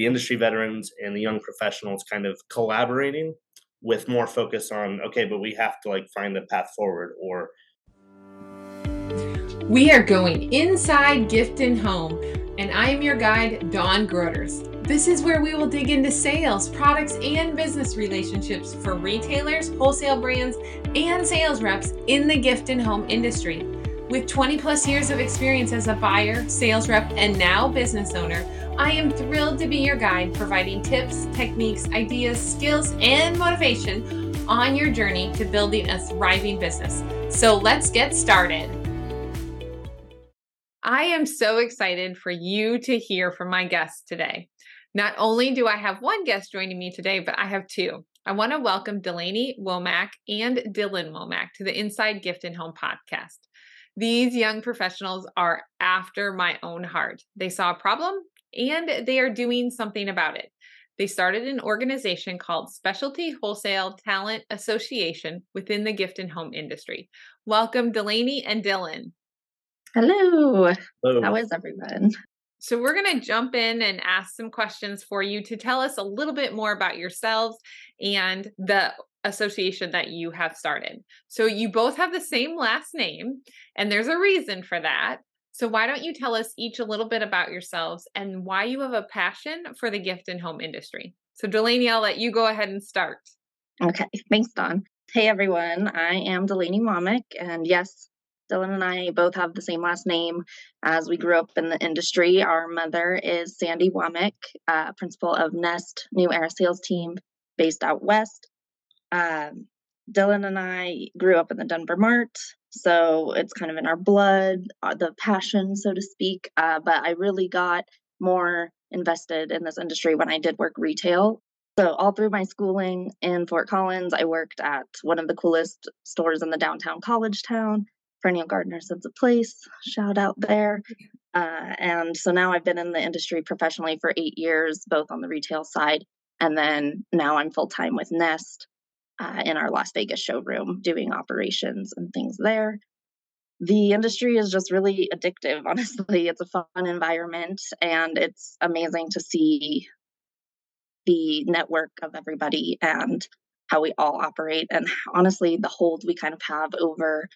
the industry veterans and the young professionals kind of collaborating with more focus on okay but we have to like find the path forward or we are going inside gift and home and i am your guide dawn groders this is where we will dig into sales products and business relationships for retailers wholesale brands and sales reps in the gift and home industry with 20 plus years of experience as a buyer sales rep and now business owner I am thrilled to be your guide, providing tips, techniques, ideas, skills, and motivation on your journey to building a thriving business. So let's get started. I am so excited for you to hear from my guests today. Not only do I have one guest joining me today, but I have two. I want to welcome Delaney Womack and Dillon Womack to the Inside Gift and Home podcast. These young professionals are after my own heart. They saw a problem and they are doing something about it. They started an organization called Specialty Wholesale Talent Association within the gift and home industry. Welcome, Delaney and Dillon. Hello. Hello. How is everyone? So, we're going to jump in and ask some questions for you to tell us a little bit more about yourselves and the association that you have started. So, you both have the same last name, and there's a reason for that. So, why don't you tell us each a little bit about yourselves and why you have a passion for the gift and home industry? So, Delaney, I'll let you go ahead and start. Okay, thanks, Dawn. Hey, everyone. I am Delaney Womack, and yes, Dillon and I both have the same last name as we grew up in the industry. Our mother is Sandy Womack, uh, principal of Nest New Air Sales Team based out west. Um, Dylan and I grew up in the Denver Mart, so it's kind of in our blood, uh, the passion, so to speak. Uh, but I really got more invested in this industry when I did work retail. So, all through my schooling in Fort Collins, I worked at one of the coolest stores in the downtown college town. Perennial Gardener Sense of Place, shout out there. Uh, and so now I've been in the industry professionally for eight years, both on the retail side. And then now I'm full time with Nest, uh, in our Las Vegas showroom doing operations and things there. The industry is just really addictive, honestly. It's a fun environment and it's amazing to see the network of everybody and how we all operate and honestly the hold we kind of have over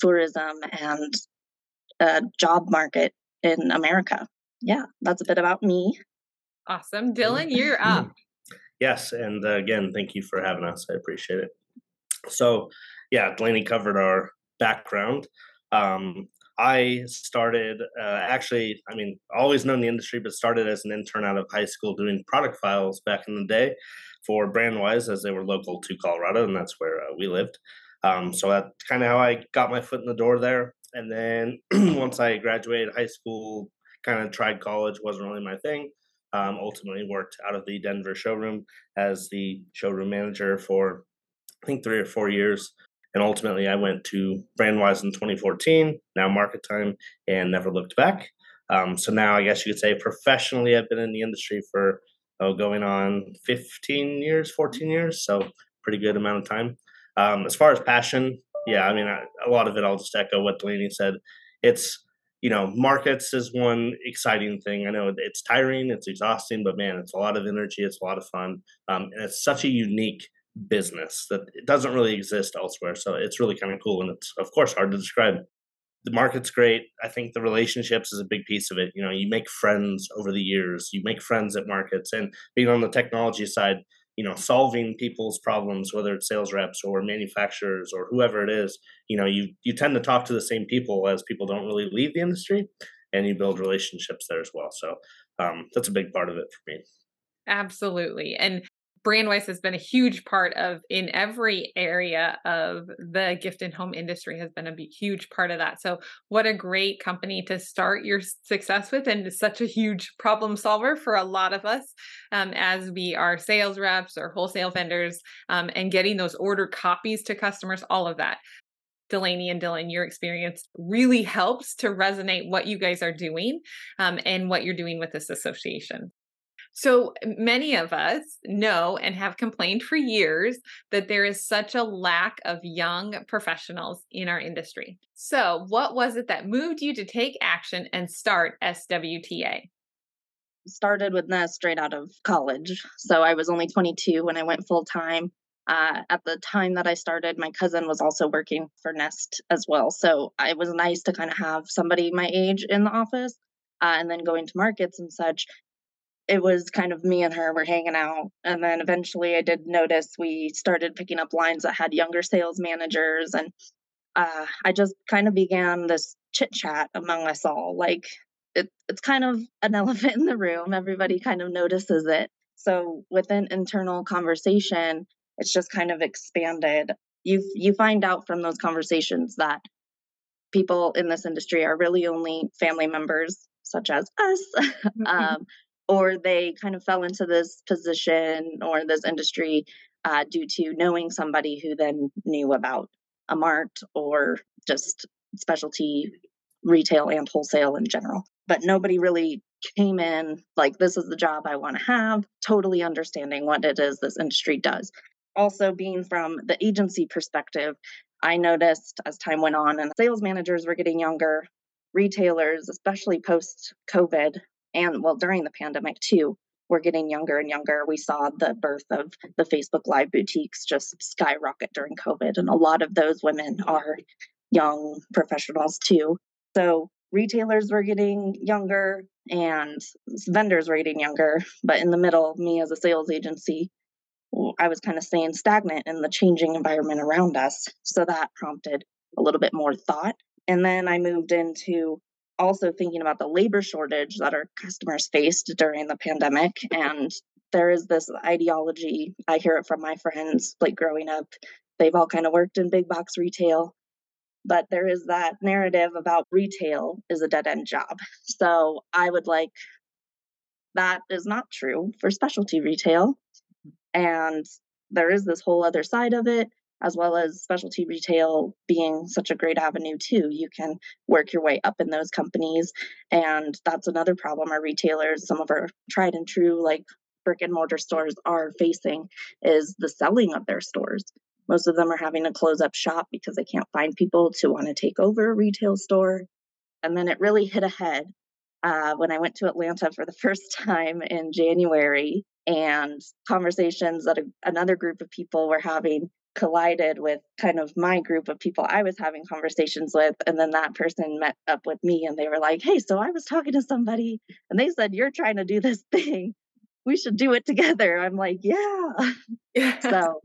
tourism and a job market in America. Yeah, that's a bit about me. Awesome. Dillon, you're up. Yes, and uh, again, thank you for having us. I appreciate it. So, yeah, Delaney covered our background. Um, I started uh, actually, I mean, always known the industry, but started as an intern out of high school doing product files back in the day for Brandwise as they were local to Colorado, and that's where uh, we lived. Um, so that's kind of how I got my foot in the door there. And then once I graduated high school, kind of tried college, wasn't really my thing um, ultimately worked out of the Denver showroom as the showroom manager for I think three or four years. And ultimately, I went to Brandwise in 2014, now Market Time, and never looked back. Um, so now, I guess you could say professionally, I've been in the industry for oh, going on 15 years, 14 years. So pretty good amount of time. Um, as far as passion, yeah, I mean, I, a lot of it, I'll just echo what Delaney said. It's you know, markets is one exciting thing. I know it's tiring, it's exhausting, but man, it's a lot of energy, it's a lot of fun, um, and it's such a unique business that it doesn't really exist elsewhere. So it's really kind of cool, and it's of course hard to describe. The market's great. I think the relationships is a big piece of it. You know, you make friends over the years. You make friends at markets, and being on the technology side, you know solving people's problems whether it's sales reps or manufacturers or whoever it is you know you you tend to talk to the same people as people don't really leave the industry and you build relationships there as well. So um, that's a big part of it for me. Absolutely. And Brandwise has been a huge part of in every area of the gift and home industry has been a huge part of that. So what a great company to start your success with and such a huge problem solver for a lot of us um, as we are sales reps or wholesale vendors um, and getting those order copies to customers, all of that. Delaney and Dillon, your experience really helps to resonate what you guys are doing um, and what you're doing with this association. So many of us know and have complained for years that there is such a lack of young professionals in our industry. So, what was it that moved you to take action and start SWTA? started with Nest straight out of college. So I was only 22 when I went full time. Uh, at the time that I started, my cousin was also working for Nest as well. So it was nice to kind of have somebody my age in the office. Uh, and then going to markets and such, it was kind of me and her were hanging out. And then eventually I did notice we started picking up lines that had younger sales managers. And uh, I just kind of began this chit chat among us all. Like it, it's kind of an elephant in the room. Everybody kind of notices it. So within internal conversation, it's just kind of expanded. You you find out from those conversations that people in this industry are really only family members, such as us, mm-hmm. um, or they kind of fell into this position or this industry uh, due to knowing somebody who then knew about a mart or just specialty retail and wholesale in general. But nobody really came in like, this is the job I want to have, totally understanding what it is this industry does. Also, being from the agency perspective, I noticed as time went on and sales managers were getting younger, retailers, especially post COVID and well, during the pandemic too, we're getting younger and younger. We saw the birth of the Facebook Live boutiques just skyrocket during COVID. And a lot of those women are young professionals too. So retailers were getting younger and vendors were getting younger. But in the middle, me as a sales agency, I was kind of staying stagnant in the changing environment around us. So that prompted a little bit more thought. And then I moved into also thinking about the labor shortage that our customers faced during the pandemic. And there is this ideology, I hear it from my friends, like growing up, they've all kind of worked in big box retail. But there is that narrative about retail is a dead end job. So I would like that is not true for specialty retail. And there is this whole other side of it as well as specialty retail being such a great avenue too. You can work your way up in those companies. And that's another problem our retailers, some of our tried and true like brick and mortar stores are facing is the selling of their stores. Most of them are having to close up shop because they can't find people to want to take over a retail store. And then it really hit ahead uh, when I went to Atlanta for the first time in January and conversations that a, another group of people were having collided with kind of my group of people I was having conversations with. And then that person met up with me and they were like, Hey, so I was talking to somebody and they said, You're trying to do this thing. We should do it together. I'm like, Yeah. yeah. So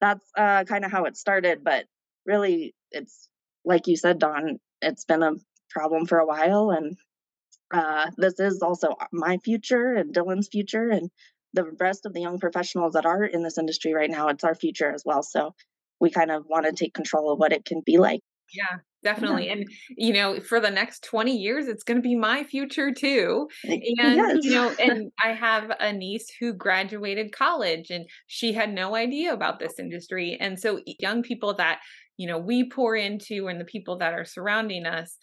that's uh, kind of how it started. But really, it's like you said, Dawn, it's been a problem for a while. And uh, this is also my future and Dillon's future. And the rest of the young professionals that are in this industry right now, it's our future as well. So we kind of want to take control of what it can be like. Yeah, definitely. Yeah. And, you know, for the next 20 years, it's going to be my future too. And, yes. you know, and I have a niece who graduated college and she had no idea about this industry. And so, young people that, you know, we pour into and the people that are surrounding us,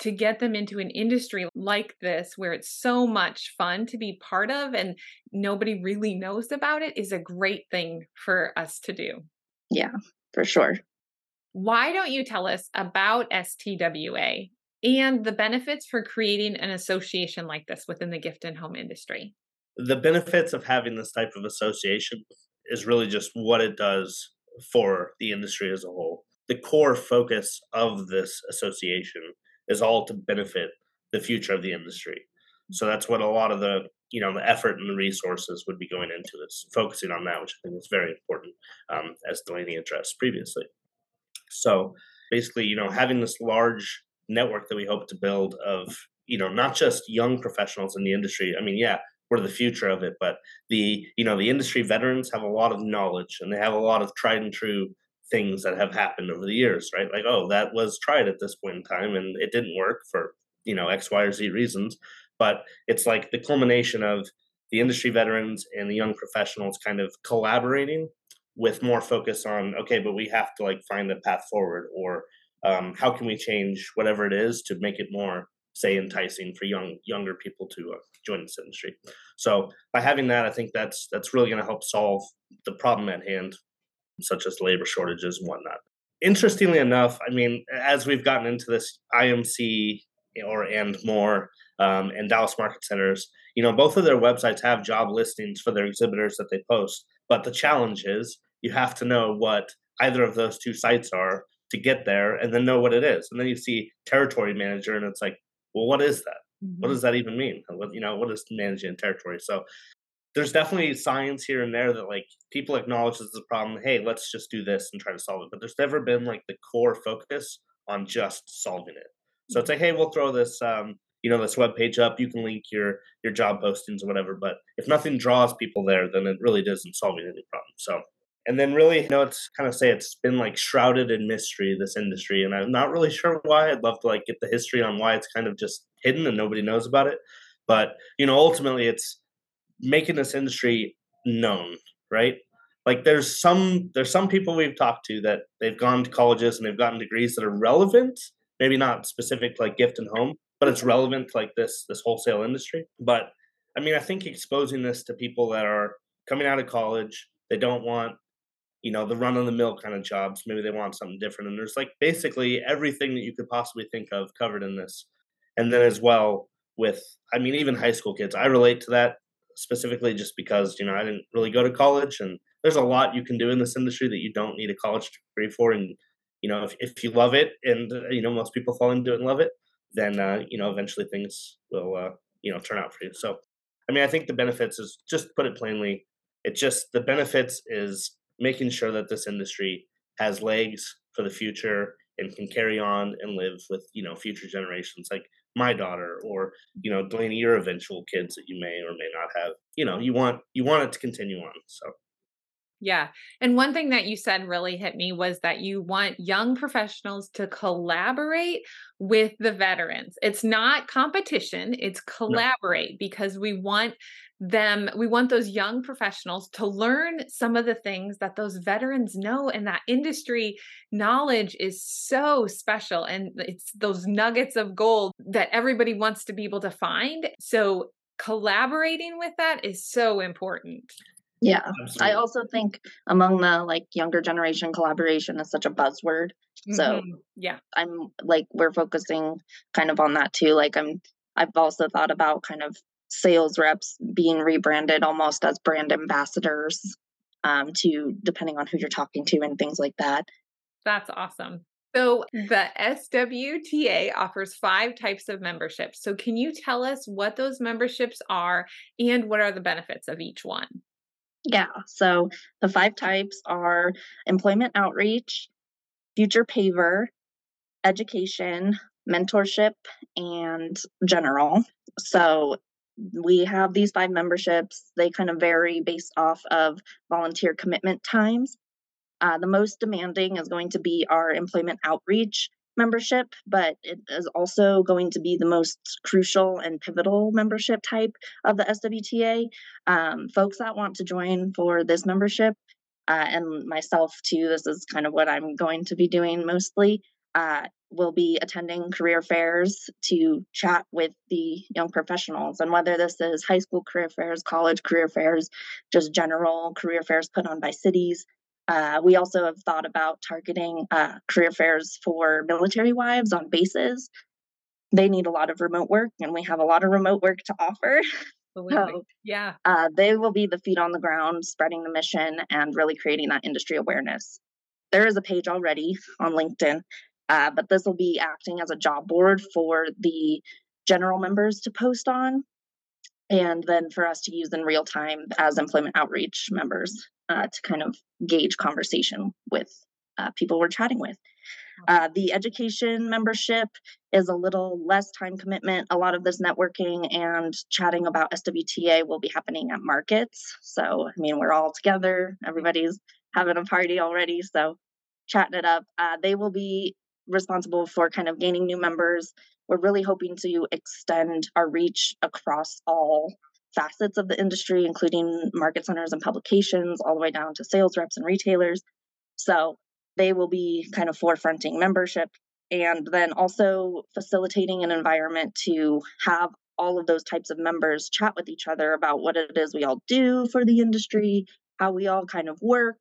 to get them into an industry like this where it's so much fun to be part of and nobody really knows about it is a great thing for us to do. Yeah, for sure. Why don't you tell us about STWA and the benefits for creating an association like this within the gift and home industry? The benefits of having this type of association is really just what it does for the industry as a whole. The core focus of this association is all to benefit the future of the industry. So that's what a lot of the you know the effort and the resources would be going into is focusing on that, which I think is very important, um, as Delaney addressed previously. So basically, you know, having this large network that we hope to build of you know not just young professionals in the industry. I mean, yeah, we're the future of it, but the you know the industry veterans have a lot of knowledge and they have a lot of tried and true things that have happened over the years, right? Like, oh, that was tried at this point in time and it didn't work for, you know, X, Y, or Z reasons. But it's like the culmination of the industry veterans and the young professionals kind of collaborating with more focus on, okay, but we have to like find a path forward or um, how can we change whatever it is to make it more say enticing for young younger people to uh, join this industry so by having that i think that's that's really going to help solve the problem at hand such as labor shortages and whatnot. Interestingly enough, I mean, as we've gotten into this IMC or Andmore um, and Dallas market centers, you know, both of their websites have job listings for their exhibitors that they post. But the challenge is you have to know what either of those two sites are to get there and then know what it is. And then you see territory manager and it's like, well, what is that? Mm-hmm. What does that even mean? What, you know, what is managing territory? So there's definitely signs here and there that like people acknowledge this is a problem. Hey, let's just do this and try to solve it. But there's never been like the core focus on just solving it. So it's like, hey, we'll throw this um, you know, this web page up. You can link your your job postings or whatever. But if nothing draws people there, then it really doesn't solve any problem. So and then really, you know, it's kind of say it's been like shrouded in mystery, this industry. And I'm not really sure why. I'd love to like get the history on why it's kind of just hidden and nobody knows about it. But, you know, ultimately it's making this industry known, right? Like there's some there's some people we've talked to that they've gone to colleges and they've gotten degrees that are relevant, maybe not specific like gift and home, but it's relevant like this this wholesale industry. But I mean, I think exposing this to people that are coming out of college, they don't want you know the run on the mill kind of jobs maybe they want something different and there's like basically everything that you could possibly think of covered in this and then as well with i mean even high school kids i relate to that specifically just because you know i didn't really go to college and there's a lot you can do in this industry that you don't need a college degree for and you know if, if you love it and uh, you know most people fall into it and love it then uh, you know eventually things will uh, you know turn out for you. So i mean i think the benefits is just put it plainly it just the benefits is making sure that this industry has legs for the future and can carry on and live with you know future generations. Like my daughter or you know Delaney your eventual kids that you may or may not have. You know you want you want it to continue on so yeah. And one thing that you said really hit me was that you want young professionals to collaborate with the veterans. It's not competition, it's collaborate no. because we want them we want those young professionals to learn some of the things that those veterans know and that industry knowledge is so special and it's those nuggets of gold that everybody wants to be able to find so collaborating with that is so important yeah Absolutely. i also think among the like younger generation collaboration is such a buzzword so mm-hmm. yeah i'm like we're focusing kind of on that too like i'm i've also thought about kind of sales reps being rebranded almost as brand ambassadors um, to depending on who you're talking to and things like that. That's awesome. So the SWTA offers five types of memberships. So can you tell us what those memberships are and what are the benefits of each one? Yeah, so the five types are employment outreach, future paver, education, mentorship, and general. So we have these five memberships. They kind of vary based off of volunteer commitment times. Uh, the most demanding is going to be our employment outreach membership, but it is also going to be the most crucial and pivotal membership type of the SWTA. Um, folks that want to join for this membership, uh, and myself too, this is kind of what I'm going to be doing mostly. Uh, will be attending career fairs to chat with the young professionals. And whether this is high school career fairs, college career fairs, just general career fairs put on by cities. Uh, we also have thought about targeting uh, career fairs for military wives on bases. They need a lot of remote work, and we have a lot of remote work to offer. So, yeah. Uh, they will be the feet on the ground, spreading the mission and really creating that industry awareness. There is a page already on LinkedIn uh, but this will be acting as a job board for the general members to post on, and then for us to use in real time as employment outreach members uh, to kind of gauge conversation with uh, people we're chatting with. Uh, the education membership is a little less time commitment. A lot of this networking and chatting about SWTA will be happening at markets. So, I mean, we're all together, everybody's having a party already. So, chatting it up. Uh, they will be responsible for kind of gaining new members. We're really hoping to extend our reach across all facets of the industry, including market centers and publications, all the way down to sales reps and retailers. So they will be kind of forefronting membership and then also facilitating an environment to have all of those types of members chat with each other about what it is we all do for the industry, how we all kind of work.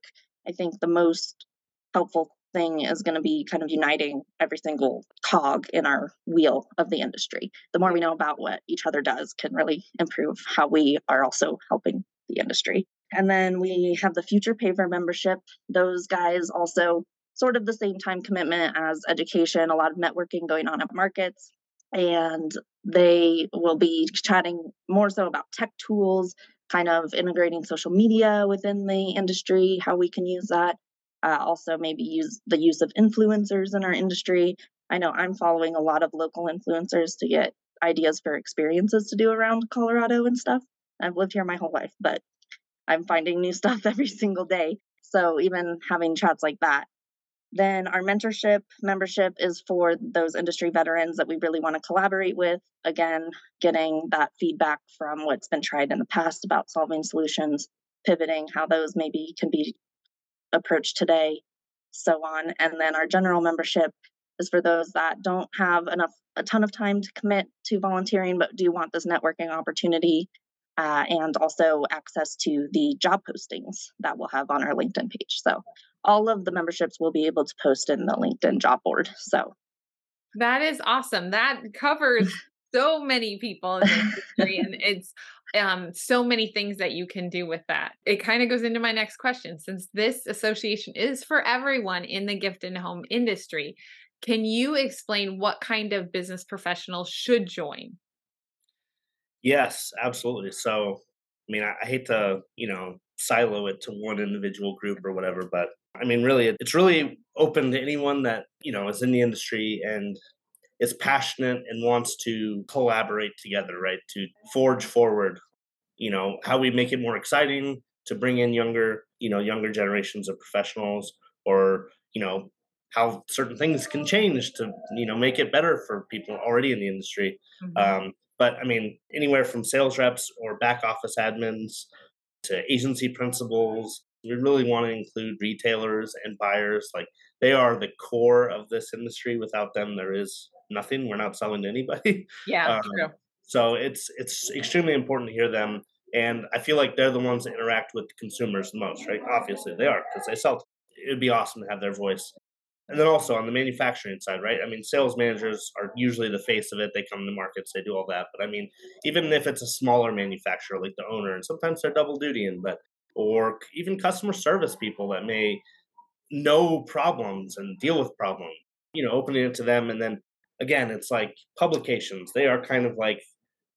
I think the most helpful thing is going to be kind of uniting every single cog in our wheel of the industry. The more we know about what each other does can really improve how we are also helping the industry. And then we have the Future Paver membership. Those guys also sort of the same time commitment as education, a lot of networking going on at markets. And they will be chatting more so about tech tools, kind of integrating social media within the industry, how we can use that. Uh, also, maybe use the use of influencers in our industry. I know I'm following a lot of local influencers to get ideas for experiences to do around Colorado and stuff. I've lived here my whole life, but I'm finding new stuff every single day. So even having chats like that. Then our mentorship membership is for those industry veterans that we really want to collaborate with. Again, getting that feedback from what's been tried in the past about solving solutions, pivoting how those maybe can be approached today, so on. And then our general membership is for those that don't have enough a ton of time to commit to volunteering but do want this networking opportunity uh, and also access to the job postings that we'll have on our LinkedIn page. So all of the memberships will be able to post in the LinkedIn job board. So that is awesome. That covers so many people in the industry and it's um, so many things that you can do with that. It kind of goes into my next question. Since this association is for everyone in the gift and home industry, can you explain what kind of business professionals should join? Yes, absolutely. So, I mean, I, I hate to, you know, silo it to one individual group or whatever, but I mean, really, it's really open to anyone that, you know, is in the industry and is passionate and wants to collaborate together, right? To forge forward, you know, how we make it more exciting to bring in younger, you know, younger generations of professionals or, you know, how certain things can change to, you know, make it better for people already in the industry. Mm-hmm. Um, but I mean, anywhere from sales reps or back office admins to agency principals, we really want to include retailers and buyers. Like they are the core of this industry. Without them, there is nothing. We're not selling to anybody. Yeah, um, true. So it's it's extremely important to hear them, and I feel like they're the ones that interact with consumers the most, right? Obviously, they are because they sell. It would be awesome to have their voice and then also on the manufacturing side, right? I mean, sales managers are usually the face of it. They come to markets, they do all that. But I mean, even if it's a smaller manufacturer like the owner, and sometimes they're double dutying, but or even customer service people that may know problems and deal with problems, you know, opening it to them. And then again, it's like publications. They are kind of like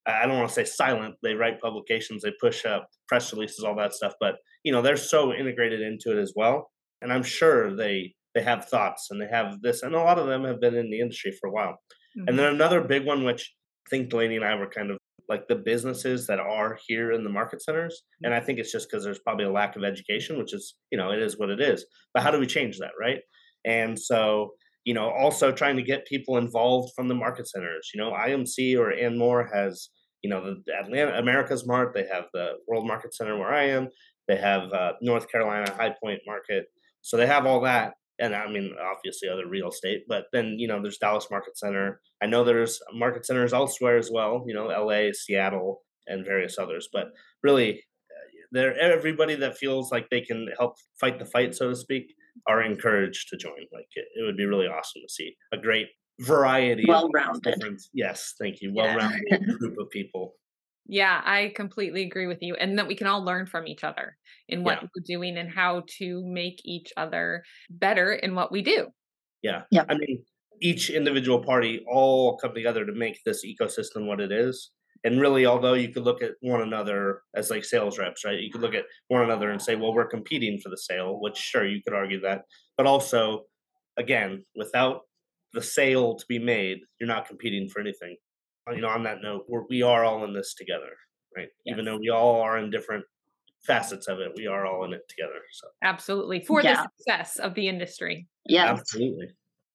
I don't want to say silent. They write publications, they push up press releases, all that stuff. But you know, they're so integrated into it as well. And I'm sure they they have thoughts and they have this, and a lot of them have been in the industry for a while. Mm-hmm. And then another big one, which I think Delaney and I were kind of like the businesses that are here in the market centers. And I think it's just because there's probably a lack of education, which is, you know, it is what it is. But how do we change that, right? And so, you know, also trying to get people involved from the market centers. You know, IMC or Andmore has, you know, the Atlanta AmericasMart. They have the World Market Center where I am. They have uh, North Carolina High Point Market. So they have all that and I mean, obviously other real estate, but then, you know, there's Dallas Market Center. I know there's market centers elsewhere as well, you know, LA, Seattle, and various others, but really, uh, there everybody that feels like they can help fight the fight, so to speak, are encouraged to join. Like it, it would be really awesome to see a great variety, well-rounded. Yes, thank you, well-rounded yeah. group of people yeah, I completely agree with you. And that we can all learn from each other in what yeah. we're doing and how to make each other better in what we do. Yeah. Yeah. I mean, each individual party all come together to make this ecosystem what it is. And really, although you could look at one another as like sales reps, right? You could look at one another and say, well, we're competing for the sale, which sure, you could argue that. But also, again, without the sale to be made, you're not competing for anything you know, on that note, we're, we are all in this together, right? Yes. Even though we all are in different facets of it, we are all in it together. So absolutely for yeah. the success of the industry. Yeah, absolutely.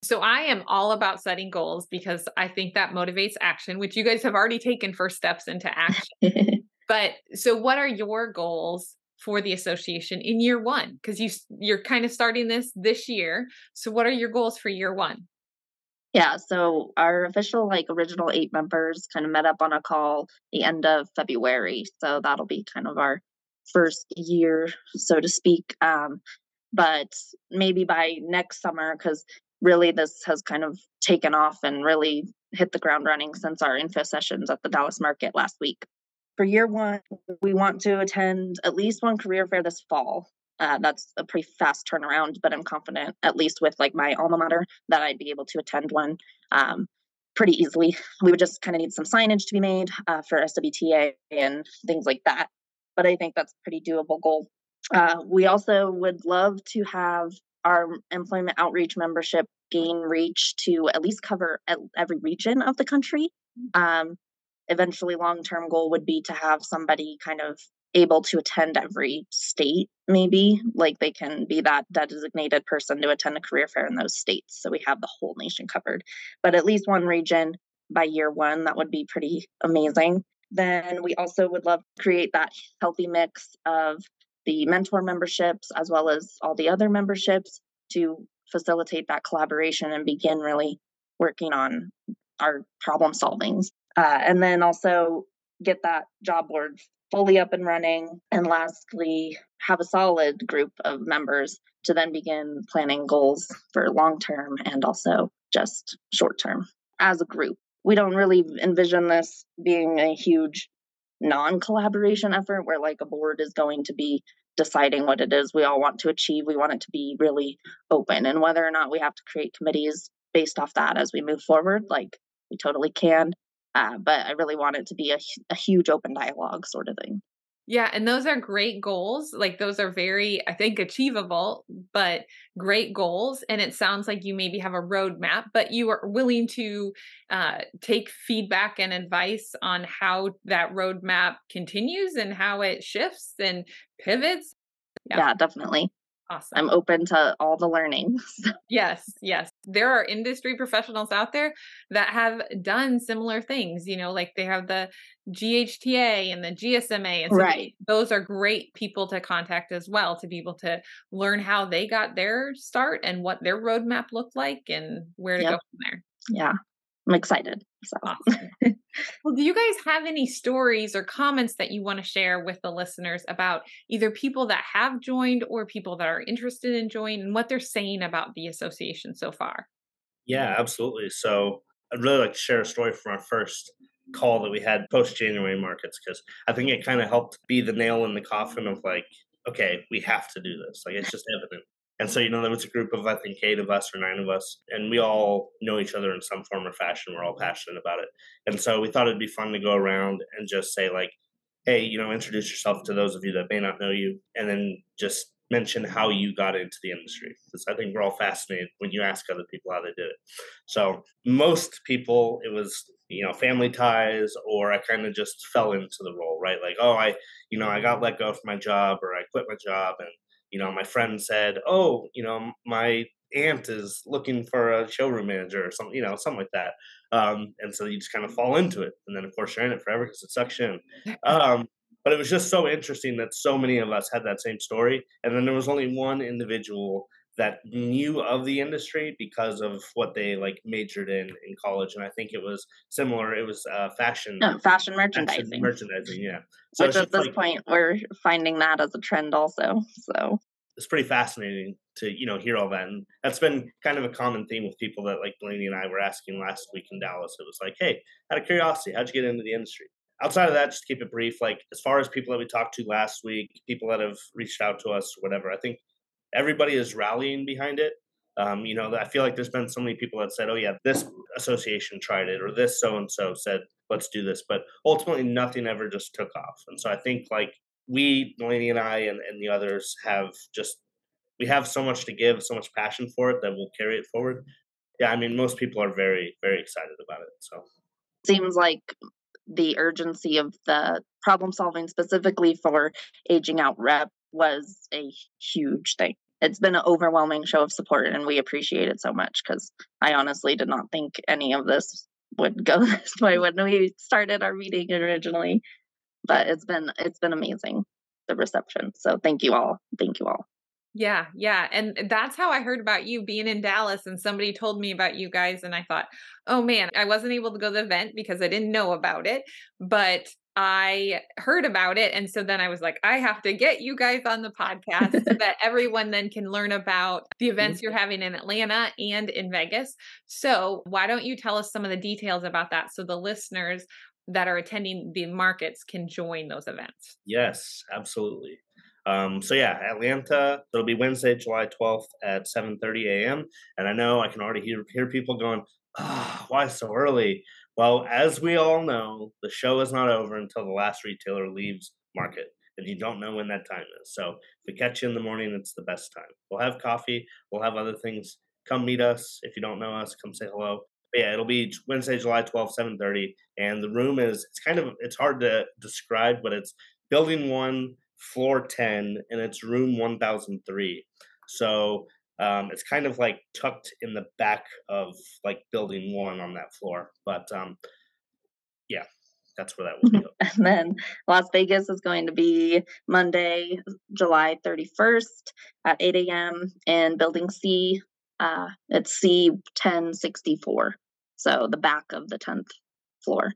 So I am all about setting goals because I think that motivates action, which you guys have already taken first steps into action. but so what are your goals for the association in year 1 because you you're kind of starting this this year. So what are your goals for year 1? Yeah, so our official like original eight members kind of met up on a call the end of February. So that'll be kind of our first year, so to speak. Um, but maybe by next summer, because really this has kind of taken off and really hit the ground running since our info sessions at the Dallas market last week. For year one, we want to attend at least one career fair this fall. Uh, that's a pretty fast turnaround, but I'm confident, at least with like my alma mater, that I'd be able to attend one um, pretty easily. We would just kind of need some signage to be made uh, for SWTA and things like that. But I think that's a pretty doable goal. Uh, we also would love to have our employment outreach membership gain reach to at least cover every region of the country. Um, eventually, long term goal would be to have somebody kind of able to attend every state, maybe like they can be that designated person to attend a career fair in those states. So we have the whole nation covered, but at least one region by year one, that would be pretty amazing. Then we also would love to create that healthy mix of the mentor memberships as well as all the other memberships to facilitate that collaboration and begin really working on our problem solvings. Uh, and then also get that job board fully up and running. And lastly, have a solid group of members to then begin planning goals for long term and also just short term as a group. We don't really envision this being a huge non collaboration effort where like a board is going to be deciding what it is we all want to achieve. We want it to be really open and whether or not we have to create committees based off that as we move forward, like we totally can. Uh, but I really want it to be a, a huge open dialogue sort of thing. Yeah, and those are great goals. Like those are very, I think, achievable, but great goals. And it sounds like you maybe have a roadmap, but you are willing to uh, take feedback and advice on how that roadmap continues and how it shifts and pivots. Yeah, yeah definitely. Awesome. I'm open to all the learnings. yes, yes. There are industry professionals out there that have done similar things, you know, like they have the GHTA and the GSMA. And so right. those are great people to contact as well to be able to learn how they got their start and what their roadmap looked like and where to yep. go from there. Yeah. I'm excited. So. Awesome. well, do you guys have any stories or comments that you want to share with the listeners about either people that have joined or people that are interested in joining and what they're saying about the association so far? Yeah, absolutely. So I'd really like to share a story from our first call that we had post January markets because I think it kind of helped be the nail in the coffin of like, okay, we have to do this. Like it's just evident. And so, you know, there was a group of, I think, eight of us or nine of us, and we all know each other in some form or fashion. We're all passionate about it. And so we thought it'd be fun to go around and just say, like, hey, you know, introduce yourself to those of you that may not know you, and then just mention how you got into the industry. Because I think we're all fascinated when you ask other people how they did it. So most people, it was, you know, family ties, or I kind of just fell into the role, right? Like, oh, I, you know, I got let go from my job, or I quit my job, and you know, my friend said, "Oh, you know, my aunt is looking for a showroom manager or something, you know, something like that." Um, and so you just kind of fall into it, and then of course you're in it forever because it sucks in. Um, but it was just so interesting that so many of us had that same story, and then there was only one individual that knew of the industry because of what they like majored in in college and i think it was similar it was uh, fashion no, fashion merchandising fashion merchandising. yeah. So which at this like, point we're finding that as a trend also so. It's pretty fascinating to you know hear all that and that's been kind of a common theme with people that like Delaney and I were asking last week in Dallas. It was like hey out of curiosity how'd you get into the industry? Outside of that just keep it brief like as far as people that we talked to last week people that have reached out to us or whatever I think everybody is rallying behind it. Um, you know, I feel like there's been so many people that said, "Oh yeah, this association tried it," or "This so and so said, let's do this," but ultimately nothing ever just took off. And so I think like we, Delaney and I, and, and the others have just we have so much to give, so much passion for it that we'll carry it forward. Yeah, I mean, most people are very, very excited about it. So seems like the urgency of the problem solving specifically for aging out rep was a huge thing. It's been an overwhelming show of support, and we appreciate it so much because I honestly did not think any of this would go this way when we started our meeting originally. But it's been it's been amazing the reception. So thank you all. Thank you all. Yeah, yeah. And that's how I heard about you being in Dallas. And somebody told me about you guys. And I thought, oh man, I wasn't able to go to the event because I didn't know about it. But I heard about it. And so then I was like, I have to get you guys on the podcast so that everyone then can learn about the events you're having in Atlanta and in Vegas. So, why don't you tell us some of the details about that so the listeners that are attending the markets can join those events? Yes, absolutely. Um, so yeah, Atlanta. It'll be Wednesday, July twelfth at seven thirty a.m. And I know I can already hear hear people going, "Ah, oh, why so early?" Well, as we all know, the show is not over until the last retailer leaves market, and you don't know when that time is. So if we catch you in the morning, it's the best time. We'll have coffee. We'll have other things. Come meet us. If you don't know us, come say hello. But yeah, it'll be Wednesday, July twelfth, 7.30. And the room is, it's kind of, it's hard to describe, but it's building one, floor 10, and it's room 1003. So um, it's kind of like tucked in the back of like building one on that floor. But um, yeah, that's where that will be. and then Las Vegas is going to be Monday, July 31st at 8 a.m. in Building C. Uh, it's C 1064. So the back of the 10th floor.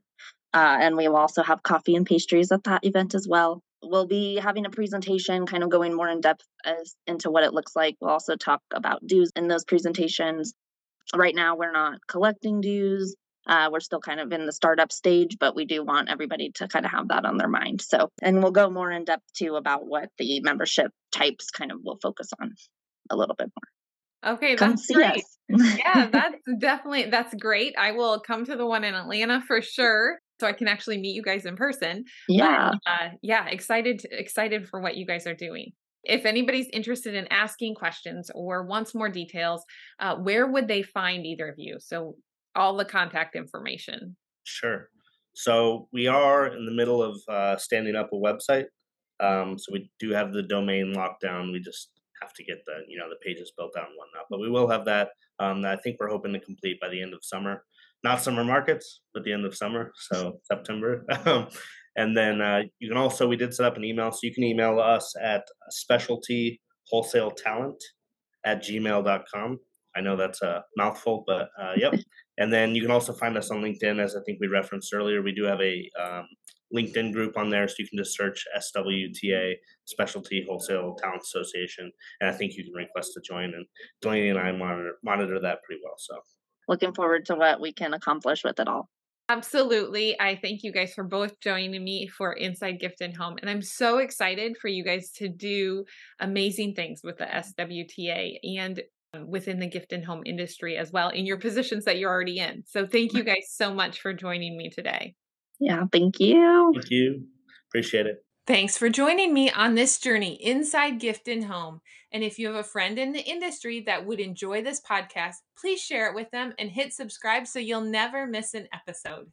Uh, and we will also have coffee and pastries at that event as well we'll be having a presentation kind of going more in depth as into what it looks like. We'll also talk about dues in those presentations. Right now, we're not collecting dues. Uh, we're still kind of in the startup stage, but we do want everybody to kind of have that on their mind. So, and we'll go more in depth too about what the membership types kind of will focus on a little bit more. Okay, come that's great. yeah, that's definitely that's great. I will come to the one in Atlanta for sure so I can actually meet you guys in person. Yeah. But, uh, yeah, excited excited for what you guys are doing. If anybody's interested in asking questions or wants more details, uh, where would they find either of you? So all the contact information. Sure. So we are in the middle of uh, standing up a website. Um, so we do have the domain locked down. We just have to get the you know the pages built out and whatnot. But we will have that. Um, I think we're hoping to complete by the end of summer not summer markets, but the end of summer, so September. Um, and then uh, you can also, we did set up an email, so you can email us at specialty wholesale talent at gmail.com. I know that's a mouthful, but uh, yep. and then you can also find us on LinkedIn, as I think we referenced earlier. We do have a um, LinkedIn group on there, so you can just search SWTA Specialty Wholesale Talent Association, and I think you can request to join. And Delaney and I monitor monitor that pretty well. So looking forward to what we can accomplish with it all. Absolutely. I thank you guys for both joining me for Inside Gift and Home. And I'm so excited for you guys to do amazing things with the SWTA and um, within the gift and home industry as well in your positions that you're already in. So thank you guys so much for joining me today. Yeah, thank you. Thank you. Appreciate it. Thanks for joining me on this journey inside Gift and Home. And if you have a friend in the industry that would enjoy this podcast, please share it with them and hit subscribe so you'll never miss an episode.